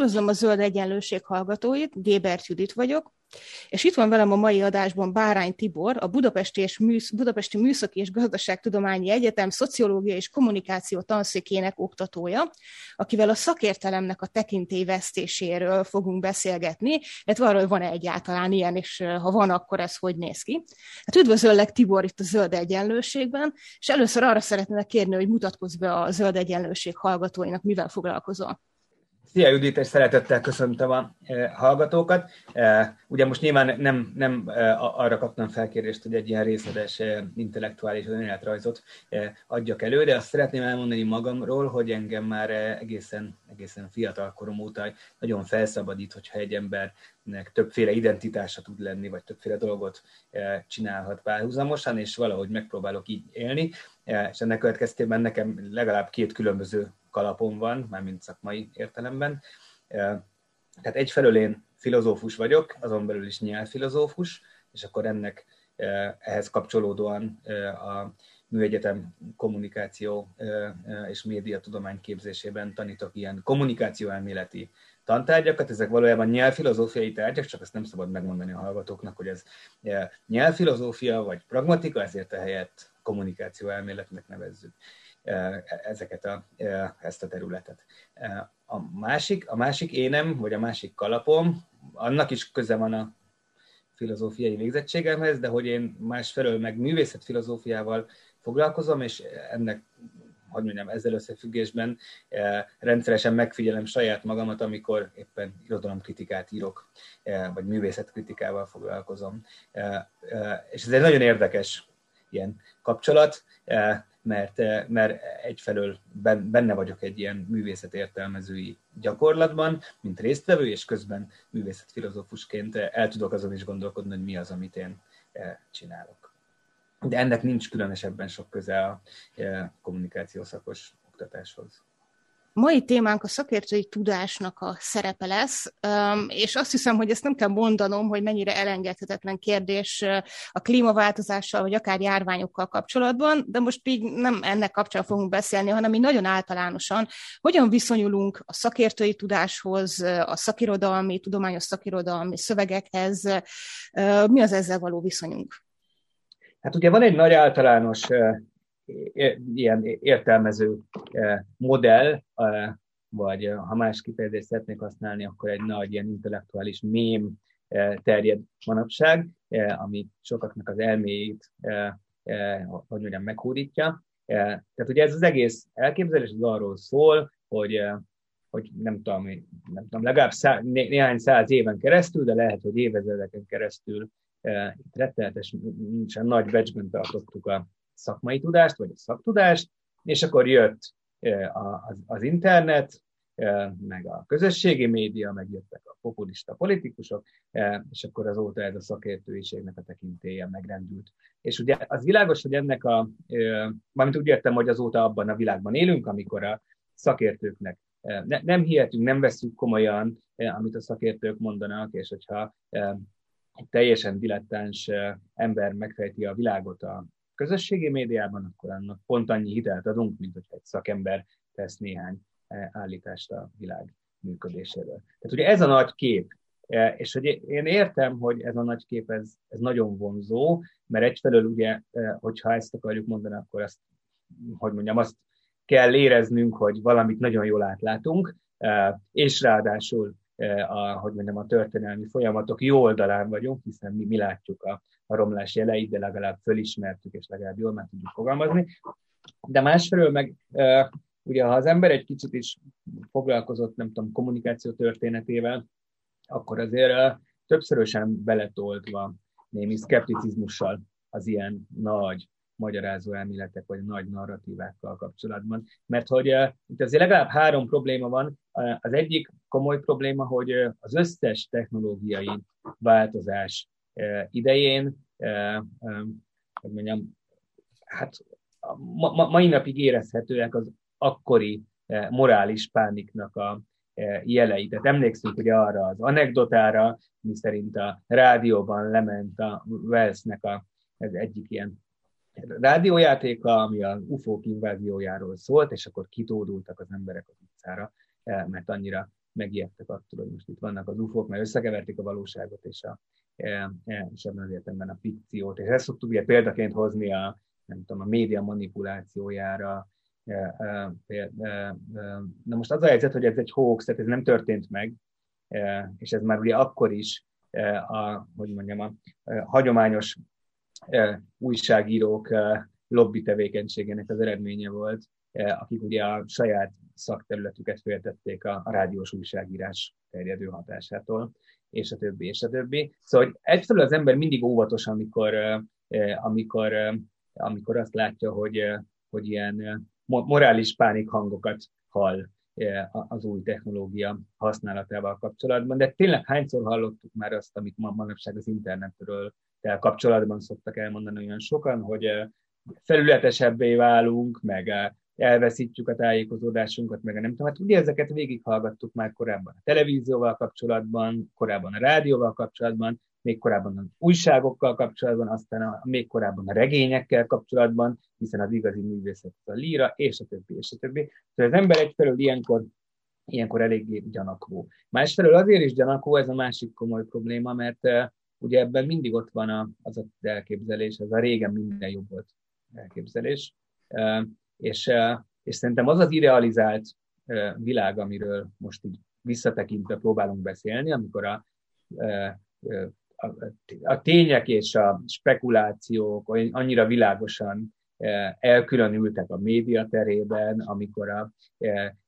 Üdvözlöm a Zöld Egyenlőség hallgatóit, Gébert Judit vagyok, és itt van velem a mai adásban Bárány Tibor, a Budapesti, és Műsz, Budapesti Műszaki és Gazdaságtudományi Egyetem Szociológia és Kommunikáció tanszékének oktatója, akivel a szakértelemnek a tekintélyvesztéséről fogunk beszélgetni, illetve arról, van-e egyáltalán ilyen, és ha van, akkor ez hogy néz ki. Hát üdvözöllek Tibor itt a Zöld Egyenlőségben, és először arra szeretnének kérni, hogy mutatkozz be a Zöld Egyenlőség hallgatóinak, mivel foglalkozol. Szia Judit, és szeretettel köszöntöm a e, hallgatókat. E, ugye most nyilván nem, nem e, arra kaptam felkérést, hogy egy ilyen részletes intellektuális önéletrajzot adjak elő, de azt szeretném elmondani magamról, hogy engem már egészen, egészen fiatal korom óta nagyon felszabadít, hogyha egy embernek többféle identitása tud lenni, vagy többféle dolgot csinálhat párhuzamosan, és valahogy megpróbálok így élni, és ennek következtében nekem legalább két különböző kalapom van, mármint szakmai értelemben. Tehát egyfelől én filozófus vagyok, azon belül is nyelvfilozófus, és akkor ennek ehhez kapcsolódóan a Műegyetem kommunikáció és médiatudomány képzésében tanítok ilyen kommunikációelméleti tantárgyakat, ezek valójában nyelvfilozófiai tárgyak, csak ezt nem szabad megmondani a hallgatóknak, hogy ez nyelvfilozófia vagy pragmatika, ezért a helyett kommunikációelméletnek nevezzük. E, ezeket a, e, ezt a területet. E, a másik, a másik énem, vagy a másik kalapom, annak is köze van a filozófiai végzettségemhez, de hogy én másfelől meg művészetfilozófiával foglalkozom, és ennek, hogy mondjam, ezzel összefüggésben rendszeresen megfigyelem saját magamat, amikor éppen irodalomkritikát írok, vagy művészetkritikával foglalkozom. És ez egy nagyon érdekes ilyen kapcsolat, mert, eh, mert egyfelől benne vagyok egy ilyen művészet értelmezői gyakorlatban, mint résztvevő, és közben művészetfilozófusként eh, el tudok azon is gondolkodni, hogy mi az, amit én eh, csinálok. De ennek nincs különösebben sok köze a kommunikációszakos oktatáshoz mai témánk a szakértői tudásnak a szerepe lesz, és azt hiszem, hogy ezt nem kell mondanom, hogy mennyire elengedhetetlen kérdés a klímaváltozással, vagy akár járványokkal kapcsolatban, de most így nem ennek kapcsán fogunk beszélni, hanem így nagyon általánosan, hogyan viszonyulunk a szakértői tudáshoz, a szakirodalmi, tudományos szakirodalmi szövegekhez, mi az ezzel való viszonyunk? Hát ugye van egy nagy általános ilyen értelmező modell, vagy ha más kifejezést szeretnék használni, akkor egy nagy ilyen intellektuális mém terjed manapság, ami sokaknak az elméjét, hogy mondjam, meghódítja. Tehát ugye ez az egész elképzelés az arról szól, hogy hogy nem tudom, nem tudom legalább szá, né, néhány száz éven keresztül, de lehet, hogy évezredeken keresztül itt rettenetes, nincsen nagy becsben tartottuk a szakmai tudást, vagy a szaktudást, és akkor jött az internet, meg a közösségi média, meg jöttek a populista politikusok, és akkor azóta ez a szakértőiségnek a tekintélye megrendült. És ugye az világos, hogy ennek a, mármint úgy értem, hogy azóta abban a világban élünk, amikor a szakértőknek ne, nem hihetünk, nem veszük komolyan, amit a szakértők mondanak, és hogyha egy teljesen dilettáns ember megfejti a világot a közösségi médiában, akkor annak pont annyi hitelt adunk, mint hogyha egy szakember tesz néhány eh, állítást a világ működéséről. Tehát ugye ez a nagy kép, eh, és hogy én értem, hogy ez a nagy kép, ez, ez nagyon vonzó, mert egyfelől ugye, eh, hogyha ezt akarjuk mondani, akkor azt, hogy mondjam, azt kell éreznünk, hogy valamit nagyon jól átlátunk, és ráadásul a, hogy mondjam, a történelmi folyamatok jó oldalán vagyunk, hiszen mi, mi látjuk a, a romlás jeleit, de legalább fölismertük, és legalább jól meg tudjuk fogalmazni. De másfelől meg ugye, ha az ember egy kicsit is foglalkozott, nem tudom, kommunikáció történetével, akkor azért többszörösen beletoltva némi szkepticizmussal az ilyen nagy magyarázó elméletek, vagy nagy narratívákkal kapcsolatban. Mert hogy uh, itt azért legalább három probléma van. Uh, az egyik komoly probléma, hogy uh, az összes technológiai változás idején, hogy mondjam, hát ma, ma, mai napig érezhetőek az akkori morális pániknak a jelei. Tehát emlékszünk ugye arra az anekdotára, mi szerint a rádióban lement a Wellsnek a, ez egyik ilyen rádiójátéka, ami a UFO-k inváziójáról szólt, és akkor kitódultak az emberek az utcára, mert annyira megijedtek attól, hogy most itt vannak az UFO-k, mert összekeverték a valóságot és, a, és ebben az értelemben a fikciót. És ezt szoktuk ugye példaként hozni a, nem tudom, a média manipulációjára, Na most az a helyzet, hogy ez egy hoax, tehát ez nem történt meg, és ez már ugye akkor is a, hogy mondjam, a, hagyományos újságírók lobby tevékenységének az eredménye volt, akik ugye a saját szakterületüket féltették a, a rádiós újságírás terjedő hatásától, és a többi, és a többi. Szóval hogy egyfelől az ember mindig óvatos, amikor, amikor, amikor azt látja, hogy, hogy ilyen morális pánik hangokat hall az új technológia használatával kapcsolatban, de tényleg hányszor hallottuk már azt, amit ma manapság az internetről kapcsolatban szoktak elmondani olyan sokan, hogy felületesebbé válunk, meg elveszítjük a tájékozódásunkat, meg nem tudom, hát ugye ezeket végighallgattuk már korábban a televízióval kapcsolatban, korábban a rádióval kapcsolatban, még korábban az újságokkal kapcsolatban, aztán a, még korábban a regényekkel kapcsolatban, hiszen az igazi művészet a líra, és a többi, és a többi. Szóval az ember egyfelől ilyenkor, ilyenkor eléggé gyanakvó. Másfelől azért is gyanakvó, ez a másik komoly probléma, mert uh, ugye ebben mindig ott van a, az az elképzelés, ez a régen minden jobb volt elképzelés, és, és szerintem az az idealizált uh, világ, amiről most így visszatekintve próbálunk beszélni, amikor a a tények és a spekulációk annyira világosan elkülönültek a média terében, amikor a,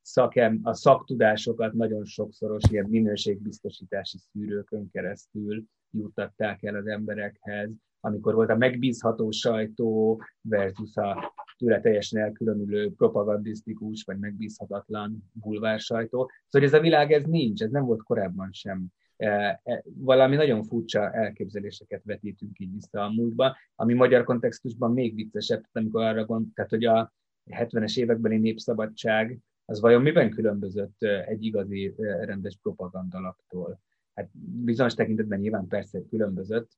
szakem, a szaktudásokat nagyon sokszoros ilyen minőségbiztosítási szűrőkön keresztül juttatták el az emberekhez, amikor volt a megbízható sajtó versus a tőle teljesen elkülönülő propagandisztikus vagy megbízhatatlan bulvár sajtó. Szóval ez a világ ez nincs, ez nem volt korábban sem. E, e, valami nagyon furcsa elképzeléseket vetítünk így vissza a múltba, ami magyar kontextusban még viccesebb, amikor arra gond, tehát hogy a 70-es évekbeli népszabadság az vajon miben különbözött e, egy igazi rendes propagandalaktól? Hát bizonyos tekintetben nyilván persze különbözött,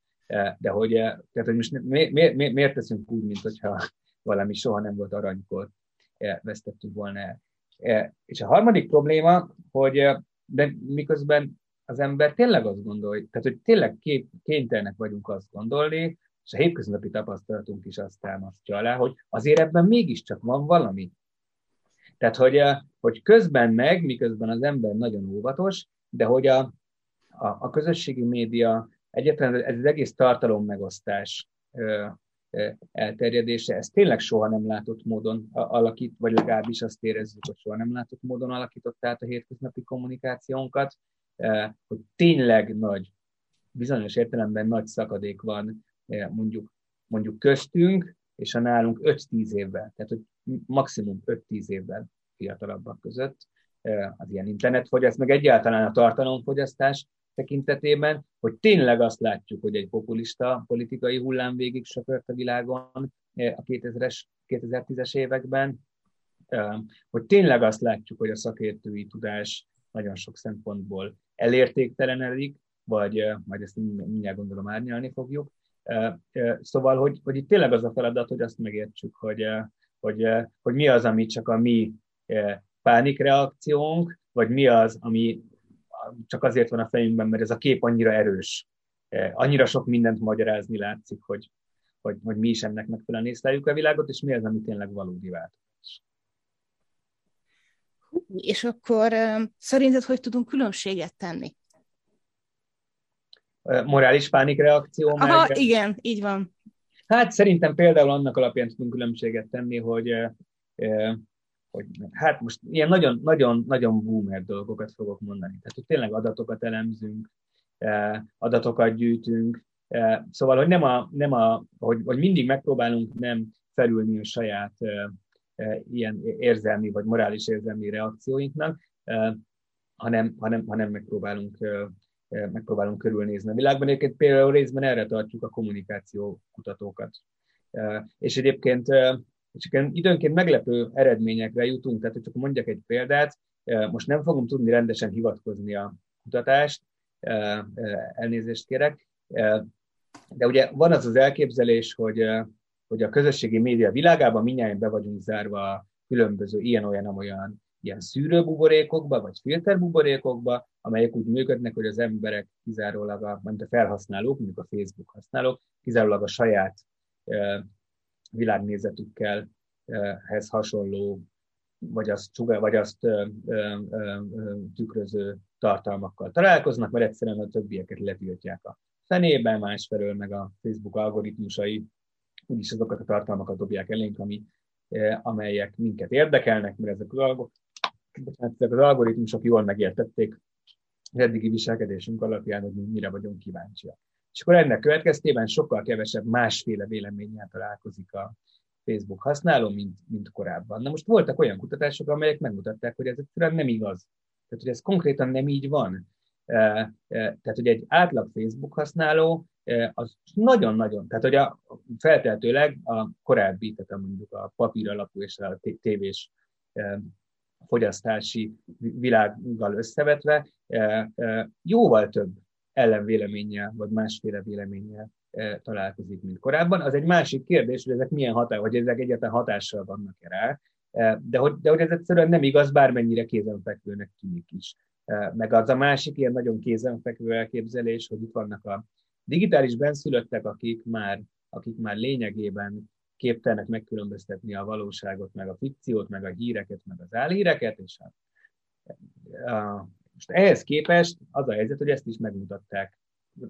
de hogy, tehát, hogy most mi, mi, mi, miért teszünk úgy, mint hogyha valami soha nem volt aranykor, vesztettük volna el. És a harmadik probléma, hogy de miközben az ember tényleg azt gondolja, tehát hogy tényleg kép, kénytelenek vagyunk azt gondolni, és a hétköznapi tapasztalatunk is azt támasztja alá, hogy azért ebben mégiscsak van valami. Tehát, hogy, eh, hogy közben meg, miközben az ember nagyon óvatos, de hogy a, a, a közösségi média, egyetlen ez az egész tartalom megosztás elterjedése, ez tényleg soha nem látott módon alakít, vagy legalábbis azt érezzük, hogy soha nem látott módon alakított át a hétköznapi kommunikációnkat, hogy tényleg nagy, bizonyos értelemben nagy szakadék van mondjuk, mondjuk köztünk, és a nálunk 5-10 évvel, tehát hogy maximum 5-10 évvel fiatalabbak között az ilyen internetfogyaszt, meg egyáltalán a tartalomfogyasztás tekintetében, hogy tényleg azt látjuk, hogy egy populista politikai hullám végig söpört a világon a 2000-es, 2010-es években, hogy tényleg azt látjuk, hogy a szakértői tudás nagyon sok szempontból elértéktelenedik, vagy majd ezt mindjárt gondolom árnyalni fogjuk. Szóval, hogy, hogy itt tényleg az a feladat, hogy azt megértsük, hogy, hogy, hogy mi az, ami csak a mi pánikreakciónk, vagy mi az, ami csak azért van a fejünkben, mert ez a kép annyira erős, annyira sok mindent magyarázni látszik, hogy, hogy, hogy mi is ennek megfelelően észleljük a világot, és mi az, ami tényleg valódi változás. És akkor szerinted hogy tudunk különbséget tenni? Morális pánikreakció? Aha, meg... igen, így van. Hát szerintem például annak alapján tudunk különbséget tenni, hogy, hogy hát most ilyen nagyon, nagyon, nagyon boomer dolgokat fogok mondani. Tehát, hogy tényleg adatokat elemzünk, adatokat gyűjtünk, Szóval, hogy nem a, nem a hogy, hogy mindig megpróbálunk nem felülni a saját E, ilyen érzelmi vagy morális érzelmi reakcióinknak, e, hanem, hanem, hanem megpróbálunk, e, megpróbálunk körülnézni a világban. Egyébként például részben erre tartjuk a kommunikáció kutatókat. És egyébként És időnként meglepő eredményekre jutunk, tehát hogy csak mondjak egy példát, most nem fogom tudni rendesen hivatkozni a kutatást, elnézést kérek, de ugye van az az elképzelés, hogy, hogy a közösségi média világában mindjárt be vagyunk zárva különböző ilyen-olyan-olyan ilyen szűrőbuborékokba, vagy filterbuborékokba, amelyek úgy működnek, hogy az emberek kizárólag, a, mint a felhasználók, mondjuk a Facebook használók, kizárólag a saját világnézetükkel hez hasonló, vagy azt, vagy azt ö, ö, tükröző tartalmakkal találkoznak, mert egyszerűen a többieket letiltják a fenébe, másfelől meg a Facebook algoritmusai úgyis azokat a tartalmakat dobják elénk, ami, amelyek minket érdekelnek, mert ezek az, ezek az algoritmusok jól megértették az eddigi viselkedésünk alapján, hogy mi mire vagyunk kíváncsiak. És akkor ennek következtében sokkal kevesebb másféle véleménnyel találkozik a Facebook használó, mint, mint korábban. Na most voltak olyan kutatások, amelyek megmutatták, hogy ez egyszerűen nem igaz. Tehát, hogy ez konkrétan nem így van. Tehát, hogy egy átlag Facebook használó az nagyon-nagyon, tehát hogy a, felteltőleg a korábbi, tehát mondjuk a papír alapú és a tévés fogyasztási világgal összevetve jóval több ellenvéleménnyel, vagy másféle véleménnyel találkozik, mint korábban. Az egy másik kérdés, hogy ezek milyen hatás, vagy ezek egyáltalán hatással vannak -e rá, de hogy, de hogy ez egyszerűen nem igaz, bármennyire kézenfekvőnek tűnik is. Meg az a másik ilyen nagyon kézenfekvő elképzelés, hogy itt vannak a digitális benszülöttek, akik már, akik már lényegében képtelnek megkülönböztetni a valóságot, meg a fikciót, meg a híreket, meg az álhíreket, és a, a, most ehhez képest az a helyzet, hogy ezt is megmutatták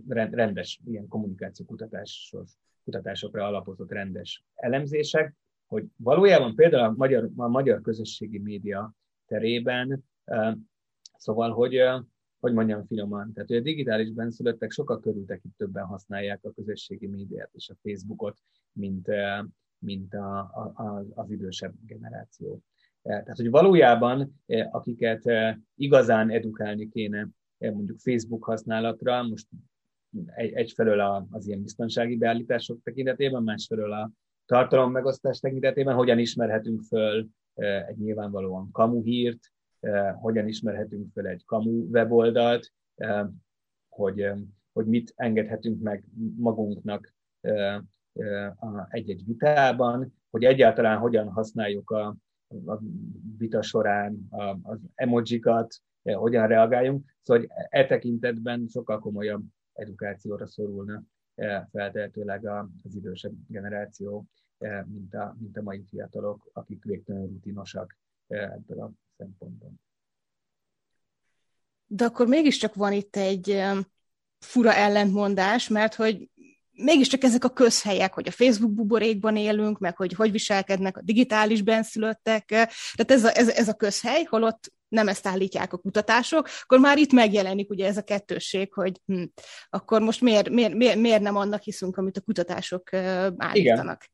rendes ilyen kommunikáció kutatásos, kutatásokra alapozott rendes elemzések, hogy valójában például a magyar, a magyar közösségi média terében, szóval, hogy hogy mondjam finoman, tehát hogy a digitális benszülöttek sokkal körültekintőbben használják a közösségi médiát és a Facebookot, mint, mint a, a, az idősebb generáció. Tehát, hogy valójában, akiket igazán edukálni kéne mondjuk Facebook használatra, most egy, egyfelől az ilyen biztonsági beállítások tekintetében, másfelől a tartalom megosztás tekintetében, hogyan ismerhetünk föl egy nyilvánvalóan kamu hírt, hogyan ismerhetünk föl egy kamu weboldalt, hogy, hogy mit engedhetünk meg magunknak egy-egy vitában, hogy egyáltalán hogyan használjuk a, a vita során az emojikat, hogyan reagáljunk. Szóval hogy e tekintetben sokkal komolyabb edukációra szorulna feltehetőleg az idősebb generáció, mint a, mint a mai fiatalok, akik végtelenül rutinosak ebből a szempontból. De akkor mégiscsak van itt egy fura ellentmondás, mert hogy mégiscsak ezek a közhelyek, hogy a Facebook buborékban élünk, meg hogy hogy viselkednek a digitális benszülöttek, tehát ez a, ez, ez a közhely, holott nem ezt állítják a kutatások, akkor már itt megjelenik ugye ez a kettősség, hogy hm, akkor most miért, miért, miért, miért nem annak hiszünk, amit a kutatások állítanak.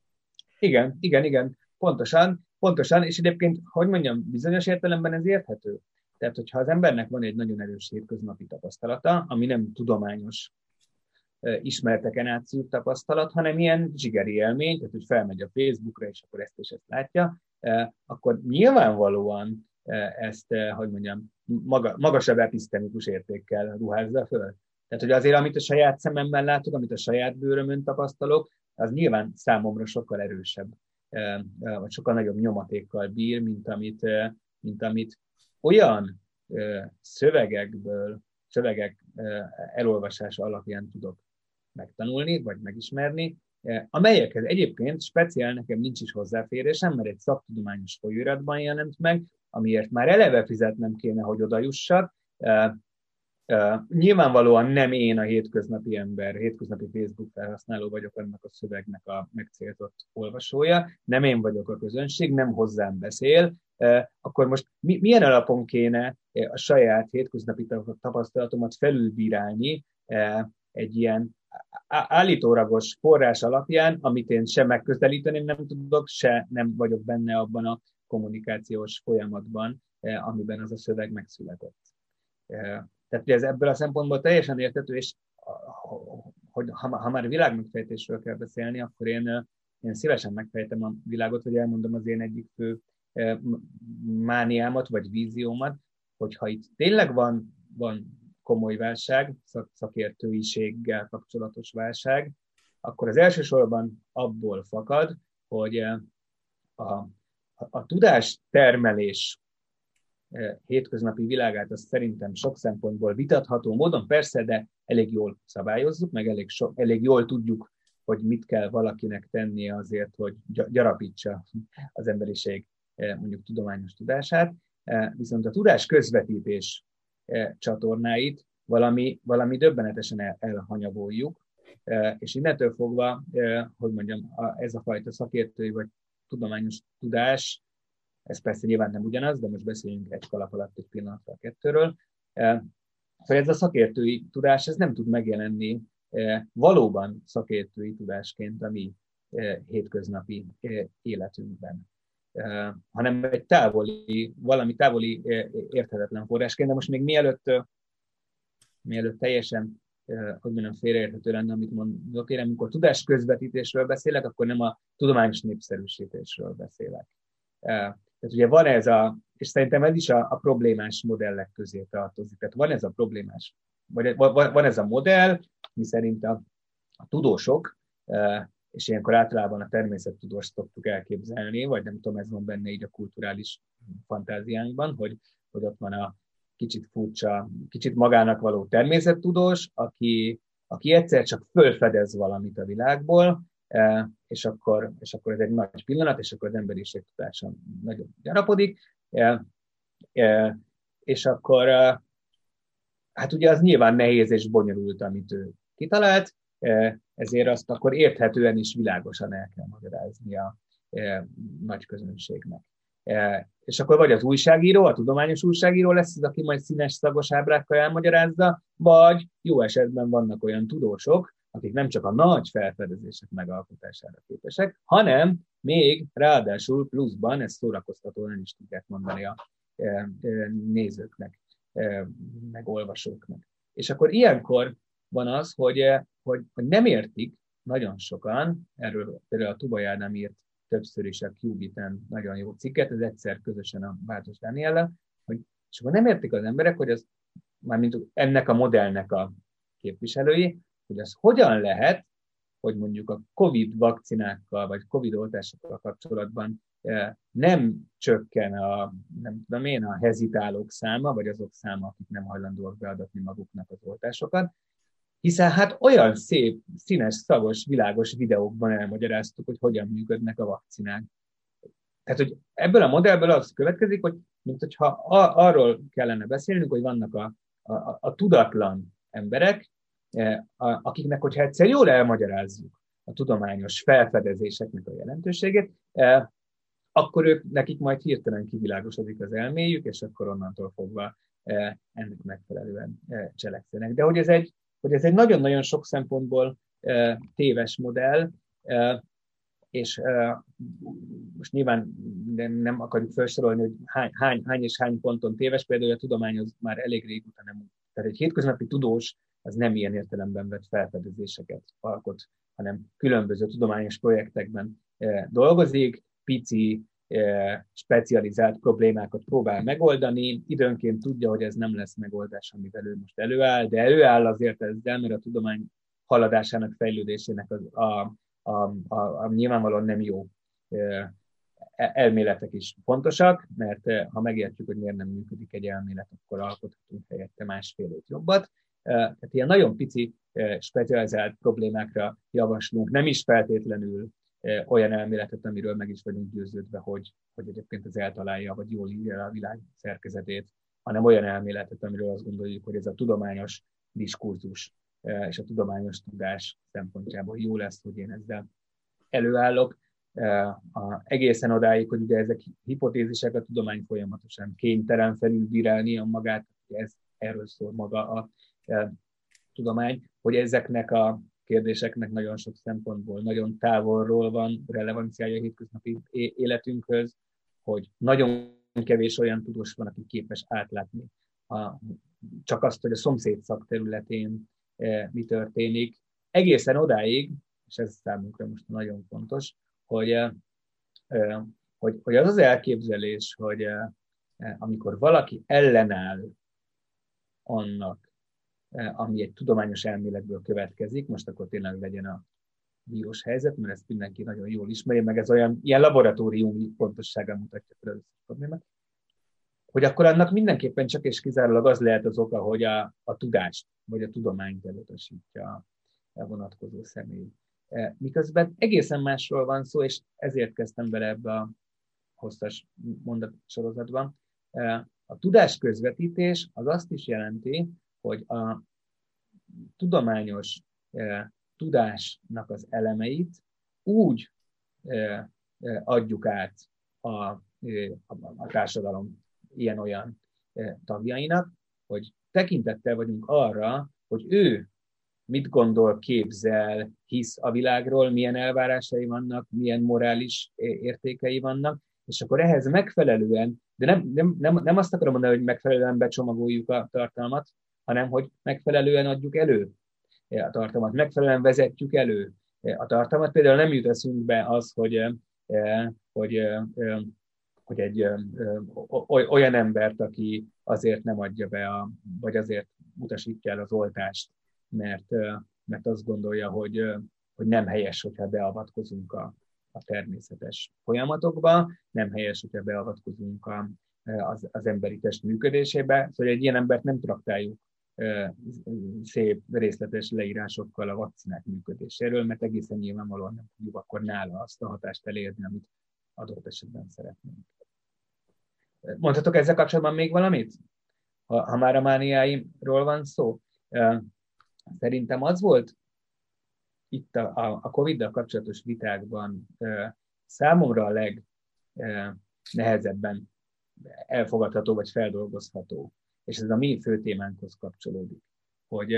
Igen, igen, igen, igen. pontosan, pontosan, és egyébként, hogy mondjam, bizonyos értelemben ez érthető. Tehát, hogyha az embernek van egy nagyon erős hétköznapi tapasztalata, ami nem tudományos ismerteken átszűrt tapasztalat, hanem ilyen zsigeri élmény, tehát hogy felmegy a Facebookra, és akkor ezt és ezt látja, akkor nyilvánvalóan ezt, hogy mondjam, maga, magasabb episztemikus értékkel ruházza föl. Tehát, hogy azért, amit a saját szememmel látok, amit a saját bőrömön tapasztalok, az nyilván számomra sokkal erősebb, vagy sokkal nagyobb nyomatékkal bír, mint amit, mint amit olyan szövegekből, szövegek elolvasása alapján tudok megtanulni, vagy megismerni, amelyekhez egyébként speciál nekem nincs is hozzáférésem, mert egy szaktudományos folyóiratban jelent meg, amiért már eleve fizetnem kéne, hogy oda jussak. Nyilvánvalóan nem én a hétköznapi ember, hétköznapi Facebook felhasználó vagyok annak a szövegnek a megcélzott olvasója, nem én vagyok a közönség, nem hozzám beszél, akkor most milyen alapon kéne a saját hétköznapi tapasztalatomat felülbírálni egy ilyen állítóragos forrás alapján, amit én sem megközelíteni nem tudok, se nem vagyok benne abban a kommunikációs folyamatban, amiben az a szöveg megszületett. Tehát ez ebből a szempontból teljesen értető, és hogy ha, ha már világmegfejtésről kell beszélni, akkor én én szívesen megfejtem a világot, vagy elmondom az én egyik fő mániámat, vagy víziómat, hogyha itt tényleg van, van komoly válság, szak, szakértőiséggel kapcsolatos válság, akkor az elsősorban abból fakad, hogy a, a, a tudás termelés hétköznapi világát az szerintem sok szempontból vitatható módon, persze, de elég jól szabályozzuk, meg elég, so, elég jól tudjuk, hogy mit kell valakinek tennie azért, hogy gyarapítsa az emberiség mondjuk tudományos tudását. Viszont a tudás közvetítés csatornáit valami, valami döbbenetesen el, elhanyagoljuk, és innentől fogva, hogy mondjam, ez a fajta szakértői vagy tudományos tudás ez persze nyilván nem ugyanaz, de most beszéljünk egy kalap alatt egy pillanatra a kettőről. E, szóval ez a szakértői tudás, ez nem tud megjelenni e, valóban szakértői tudásként a mi e, hétköznapi életünkben, hanem egy távoli, valami távoli érthetetlen forrásként, de most még mielőtt, mielőtt teljesen hogy mondjam, félreérthető lenne, amit mondok én, amikor tudás közvetítésről beszélek, akkor nem a tudományos népszerűsítésről beszélek. Tehát ugye van ez a, és szerintem ez is a, a problémás modellek közé tartozik. Tehát van ez a problémás, vagy van ez a modell, mi szerint a, a tudósok, és ilyenkor általában a természettudóst szoktuk elképzelni, vagy nem tudom, ez van benne így a kulturális fantáziánkban, hogy, hogy ott van a kicsit furcsa, kicsit magának való természettudós, aki, aki egyszer csak fölfedez valamit a világból, E, és akkor, és akkor ez egy nagy pillanat, és akkor az emberiség tudása nagyon gyarapodik, e, e, és akkor hát ugye az nyilván nehéz és bonyolult, amit ő kitalált, ezért azt akkor érthetően is világosan el kell magyarázni a nagy közönségnek. És akkor vagy az újságíró, a tudományos újságíró lesz az, aki majd színes szagos ábrákkal elmagyarázza, vagy jó esetben vannak olyan tudósok, akik nem csak a nagy felfedezések megalkotására képesek, hanem még ráadásul pluszban, ezt szórakoztatóan is tudják mondani a e, e, nézőknek, e, meg olvasóknak. És akkor ilyenkor van az, hogy, hogy, hogy nem értik nagyon sokan, erről például a Tubaj Ádám írt többször is a Qubiten nagyon jó cikket, ez egyszer közösen a Bátos Dániellel, hogy és akkor nem értik az emberek, hogy az mármint ennek a modellnek a képviselői, hogy az hogyan lehet, hogy mondjuk a COVID vakcinákkal, vagy COVID oltásokkal kapcsolatban eh, nem csökken a, nem tudom én, a hezitálók száma, vagy azok száma, akik nem hajlandóak beadatni maguknak az oltásokat, hiszen hát olyan szép, színes, szagos, világos videókban elmagyaráztuk, hogy hogyan működnek a vakcinák. Tehát, hogy ebből a modellből az következik, hogy mint hogyha arról kellene beszélnünk, hogy vannak a, a, a tudatlan emberek, E, akiknek, hogyha egyszer jól elmagyarázzuk a tudományos felfedezéseknek a jelentőségét, e, akkor ők, nekik majd hirtelen kivilágosodik az elméjük, és akkor onnantól fogva e, ennek megfelelően cselekszenek. De hogy ez egy, hogy ez egy nagyon-nagyon sok szempontból téves modell, és most nyilván nem akarjuk felsorolni, hogy hány, hány, hány és hány ponton téves, például a tudomány az már elég régóta nem. Tehát egy hétköznapi tudós az nem ilyen értelemben vett felfedezéseket alkot, hanem különböző tudományos projektekben dolgozik, pici, specializált problémákat próbál megoldani, időnként tudja, hogy ez nem lesz megoldás, amivel ő most előáll, de előáll azért ezzel, mert a tudomány haladásának, fejlődésének az, a, a, a, a nyilvánvalóan nem jó eh, elméletek is fontosak, mert ha megértjük, hogy miért nem működik egy elmélet, akkor alkothatunk helyette másfélét jobbat, tehát ilyen nagyon pici specializált problémákra javaslunk, nem is feltétlenül olyan elméletet, amiről meg is vagyunk győződve, hogy, hogy egyébként az eltalálja, vagy jól írja a világ szerkezetét, hanem olyan elméletet, amiről azt gondoljuk, hogy ez a tudományos diskurzus és a tudományos tudás szempontjából jó lesz, hogy én ezzel előállok. A, egészen odáig, hogy ugye ezek hipotézisek, a tudomány folyamatosan kénytelen felülbírálni a magát, ez erről szól maga a tudomány, hogy ezeknek a kérdéseknek nagyon sok szempontból nagyon távolról van relevanciája a hétköznapi életünkhöz, hogy nagyon kevés olyan tudós van, aki képes átlátni a, csak azt, hogy a szomszéd szakterületén e, mi történik. Egészen odáig, és ez számunkra most nagyon fontos, hogy, hogy, hogy az az elképzelés, hogy amikor valaki ellenáll annak, ami egy tudományos elméletből következik, most akkor tényleg legyen a vírus helyzet, mert ezt mindenki nagyon jól ismeri, meg ez olyan ilyen laboratóriumi pontossággal mutatja fel az problémát, hogy akkor annak mindenképpen csak és kizárólag az lehet az oka, hogy a, a tudást vagy a tudományt elutasítja a vonatkozó személy. E, miközben egészen másról van szó, és ezért kezdtem bele ebbe a hosszas mondatsorozatban. E, a tudás közvetítés az azt is jelenti, hogy a tudományos e, tudásnak az elemeit úgy adjuk át a, a, a társadalom ilyen-olyan tagjainak, hogy tekintettel vagyunk arra, hogy ő mit gondol, képzel, hisz a világról, milyen elvárásai vannak, milyen morális értékei vannak, és akkor ehhez megfelelően, de nem, nem, nem, nem azt akarom mondani, hogy megfelelően becsomagoljuk a tartalmat, hanem hogy megfelelően adjuk elő a tartalmat, megfelelően vezetjük elő a tartalmat. Például nem jut eszünkbe az, hogy, hogy, hogy egy olyan embert, aki azért nem adja be, a, vagy azért utasítja el az oltást, mert, mert azt gondolja, hogy, hogy nem helyes, hogyha beavatkozunk a, a természetes folyamatokba, nem helyes, hogyha beavatkozunk a, az, az emberi test működésébe. Szóval egy ilyen embert nem traktáljuk szép részletes leírásokkal a vakcinák működéséről, mert egészen nyilvánvalóan nem tudjuk akkor nála azt a hatást elérni, amit adott esetben szeretnénk. Mondhatok ezzel kapcsolatban még valamit? Ha, ha már a mániáimról van szó. Szerintem az volt itt a, a, Covid-dal kapcsolatos vitákban számomra a legnehezebben elfogadható vagy feldolgozható, és ez a mi fő témánkhoz kapcsolódik, hogy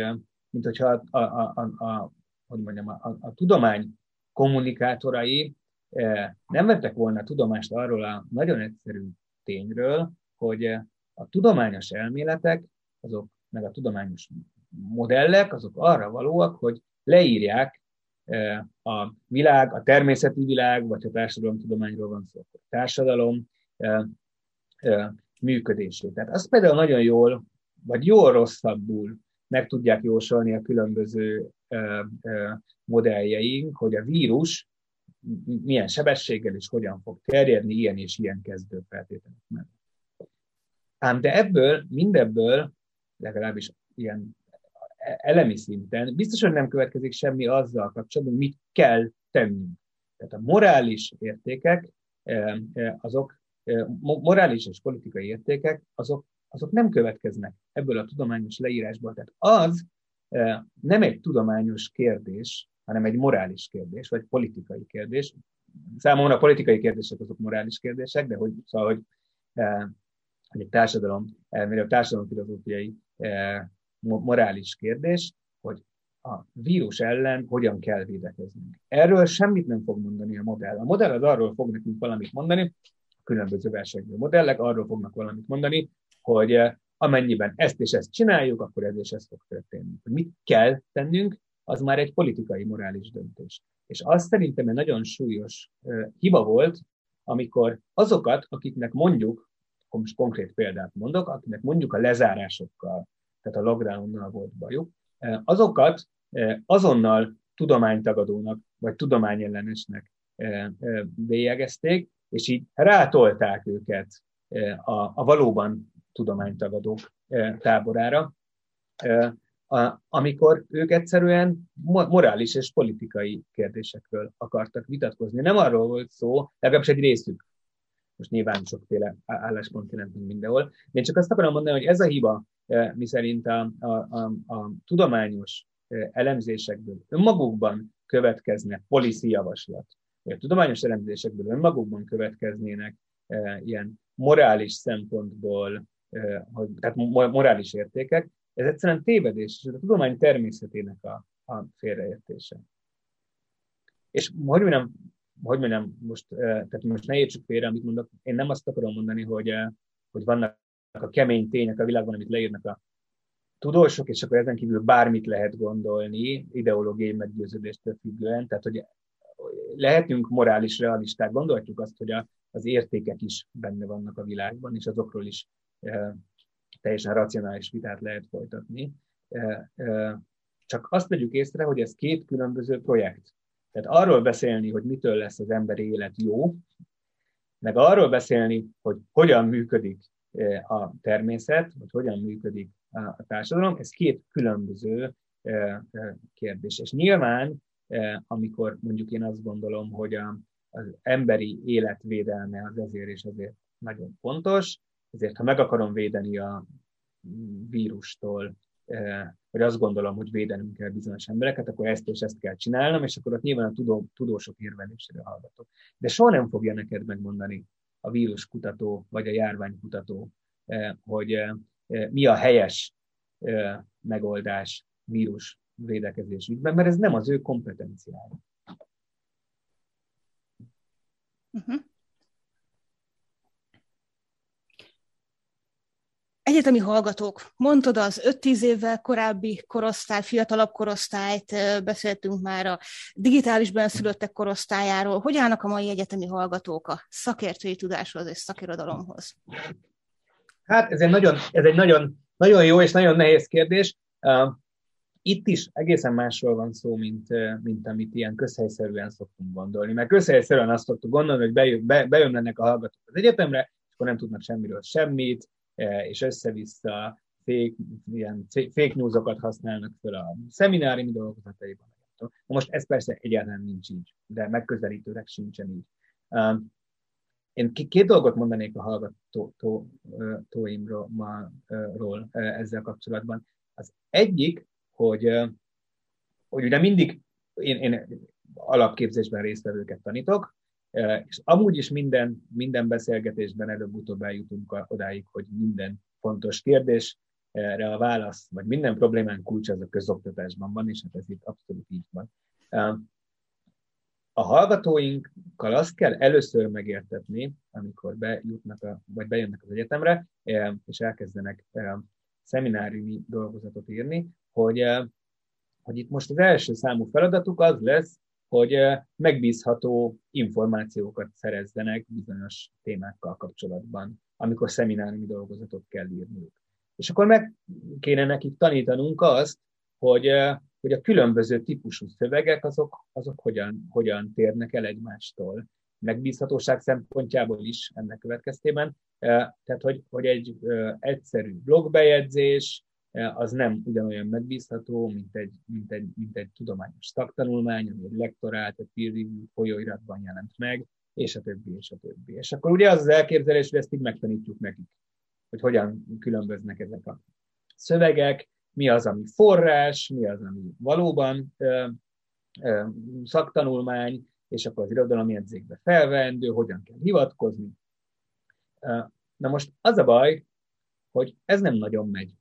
mint hogyha a, a, a, a, hogy mondjam, a, a, tudomány kommunikátorai nem vettek volna tudomást arról a nagyon egyszerű tényről, hogy a tudományos elméletek, azok, meg a tudományos modellek, azok arra valóak, hogy leírják a világ, a természeti világ, vagy a társadalomtudományról van szó, a társadalom működését. Tehát azt például nagyon jól, vagy jól rosszabbul meg tudják jósolni a különböző modelljeink, hogy a vírus milyen sebességgel és hogyan fog terjedni ilyen és ilyen kezdő feltételek mellett. Ám de ebből, mindebből, legalábbis ilyen elemi szinten, biztos, hogy nem következik semmi azzal kapcsolatban, mit kell tennünk. Tehát a morális értékek, azok, morális és politikai értékek, azok, azok nem következnek ebből a tudományos leírásból. Tehát az nem egy tudományos kérdés, hanem egy morális kérdés, vagy politikai kérdés. Számomra a politikai kérdések azok morális kérdések, de hogy, szóval, hogy, hogy egy társadalom, elmélő társadalomfilozófiai eh, morális kérdés, hogy a vírus ellen hogyan kell védekeznünk. Erről semmit nem fog mondani a modell. A modell az arról fog nekünk valamit mondani, különböző versenykő modellek arról fognak valamit mondani, hogy eh, amennyiben ezt és ezt csináljuk, akkor ez és ez fog történni. Mit kell tennünk, az már egy politikai, morális döntés. És azt szerintem egy nagyon súlyos uh, hiba volt, amikor azokat, akiknek mondjuk, most konkrét példát mondok, akiknek mondjuk a lezárásokkal, tehát a lockdownnal volt bajuk, uh, azokat azonnal tudománytagadónak, vagy tudományellenesnek bélyegezték, és így rátolták őket a, a valóban tudománytagadók táborára. A, amikor ők egyszerűen morális és politikai kérdésekről akartak vitatkozni. Nem arról volt szó, legalábbis egy részük, most nyilván sokféle álláspont jelentünk mindenhol, de én csak azt akarom mondani, hogy ez a hiba, eh, miszerint a, a, a, a tudományos elemzésekből önmagukban következne policy javaslat, vagy a tudományos elemzésekből önmagukban következnének e, ilyen morális szempontból, e, hogy, tehát morális értékek, ez egyszerűen tévedés, és a tudomány természetének a, a félreértése. És hogy nem, hogy nem most, tehát most ne értsük félre, amit mondok, én nem azt akarom mondani, hogy, hogy vannak a kemény tények a világban, amit leírnak a tudósok, és akkor ezen kívül bármit lehet gondolni, ideológiai meggyőződéstől függően, tehát hogy lehetünk morális realisták, gondolhatjuk azt, hogy a, az értékek is benne vannak a világban, és azokról is e, teljesen racionális vitát lehet folytatni. E, e, csak azt vegyük észre, hogy ez két különböző projekt. Tehát arról beszélni, hogy mitől lesz az emberi élet jó, meg arról beszélni, hogy hogyan működik a természet, vagy hogyan működik a társadalom, ez két különböző kérdés. És nyilván, amikor mondjuk én azt gondolom, hogy az emberi életvédelme az ezért és azért nagyon fontos, ezért ha meg akarom védeni a vírustól, vagy azt gondolom, hogy védenünk kell bizonyos embereket, akkor ezt és ezt kell csinálnom, és akkor ott nyilván a tudó, tudósok érvelésére hallgatok. De soha nem fogja neked megmondani a víruskutató vagy a járványkutató, hogy mi a helyes megoldás vírus védekezés ügyben, mert ez nem az ő kompetenciája. Uh-huh. Egyetemi hallgatók, mondtad az 5-10 évvel korábbi korosztály, fiatalabb korosztályt, beszéltünk már a digitális benszülöttek korosztályáról. Hogy állnak a mai egyetemi hallgatók a szakértői tudáshoz és szakirodalomhoz? Hát ez egy nagyon, ez egy nagyon, nagyon jó és nagyon nehéz kérdés. Itt is egészen másról van szó, mint, mint amit ilyen közhelyszerűen szoktunk gondolni. Mert közhelyszerűen azt szoktuk gondolni, hogy bejön, be, bejönnek a hallgatók az egyetemre, és akkor nem tudnak semmiről semmit, és össze-vissza fake, ilyen fake newsokat használnak fel a szemináriumi dolgozataiban. Na most ez persze egyáltalán nincs így, de megközelítőleg sincsen így. Én két dolgot mondanék a hallgatóimról ezzel kapcsolatban. Az egyik, hogy, hogy ugye mindig én, én alapképzésben résztvevőket tanítok, és amúgy is minden, minden beszélgetésben előbb-utóbb eljutunk odáig, hogy minden fontos kérdésre a válasz, vagy minden problémán kulcs az a közoktatásban van, és hát ez itt abszolút így van. A hallgatóinkkal azt kell először megértetni, amikor bejutnak a, vagy bejönnek az egyetemre, és elkezdenek szemináriumi dolgozatot írni, hogy, hogy itt most az első számú feladatuk az lesz, hogy megbízható információkat szerezzenek bizonyos témákkal kapcsolatban, amikor szemináriumi dolgozatot kell írniuk. És akkor meg kéne nekik tanítanunk azt, hogy, hogy a különböző típusú szövegek azok, azok hogyan, hogyan térnek el egymástól. Megbízhatóság szempontjából is ennek következtében. Tehát, hogy, hogy egy egyszerű blogbejegyzés, az nem ugyanolyan megbízható, mint egy, mint egy, mint egy tudományos szaktanulmány, ami egy lektorált, egy peer review folyóiratban jelent meg, és a többi, és a többi. És akkor ugye az az elképzelés, hogy ezt így megtanítjuk nekik, hogy hogyan különböznek ezek a szövegek, mi az, ami forrás, mi az, ami valóban ö, ö, szaktanulmány, és akkor az irodalom jegyzékbe felvendő, hogyan kell hivatkozni. Na most az a baj, hogy ez nem nagyon megy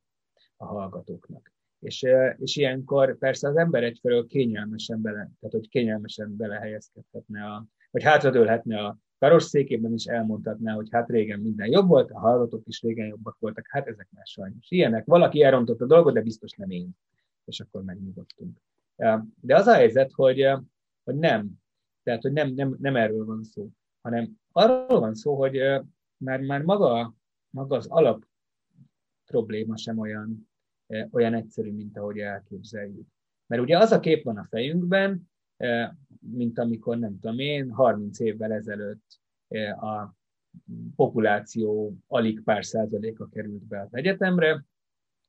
a hallgatóknak. És, és ilyenkor persze az ember egyfelől kényelmesen bele, tehát hogy kényelmesen belehelyezkedhetne, a, vagy hátradőlhetne a karosszékében is elmondhatná, hogy hát régen minden jobb volt, a hallgatók is régen jobbak voltak, hát ezek már sajnos ilyenek. Valaki elrontott a dolgot, de biztos nem én. És akkor megnyugodtunk. De az a helyzet, hogy, hogy nem. Tehát, hogy nem, nem, nem erről van szó, hanem arról van szó, hogy már, már maga, maga az alap probléma sem olyan olyan egyszerű, mint ahogy elképzeljük. Mert ugye az a kép van a fejünkben, mint amikor, nem tudom én, 30 évvel ezelőtt a populáció alig pár százaléka került be az egyetemre,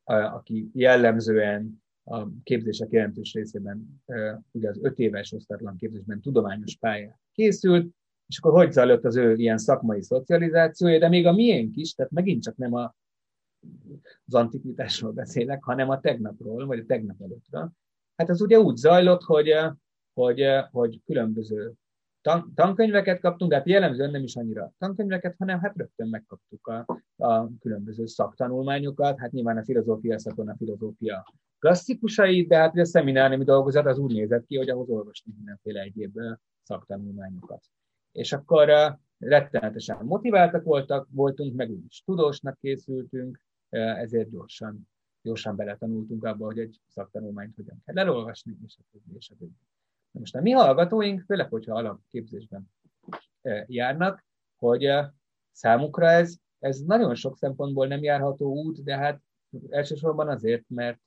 aki jellemzően a képzések jelentős részében, ugye az öt éves osztatlan képzésben tudományos pályán készült, és akkor hogy zajlott az ő ilyen szakmai szocializációja, de még a miénk is, tehát megint csak nem a az antikvitásról beszélek, hanem a tegnapról, vagy a tegnap előttről. Hát ez ugye úgy zajlott, hogy, hogy, hogy különböző tan- tankönyveket kaptunk, de hát jellemzően nem is annyira tankönyveket, hanem hát rögtön megkaptuk a, a különböző szaktanulmányokat, hát nyilván a filozófia szakon a filozófia klasszikusai, de hát a szemináriumi dolgozat az úgy nézett ki, hogy ahhoz olvasni mindenféle egyéb szaktanulmányokat. És akkor rettenetesen motiváltak voltak, voltunk, meg úgyis tudósnak készültünk, ezért gyorsan, gyorsan beletanultunk abba, hogy egy szaktanulmányt hogyan kell elolvasni, és a többi, és a többi. Most a mi hallgatóink, főleg, hogyha alapképzésben járnak, hogy számukra ez, ez nagyon sok szempontból nem járható út, de hát elsősorban azért, mert,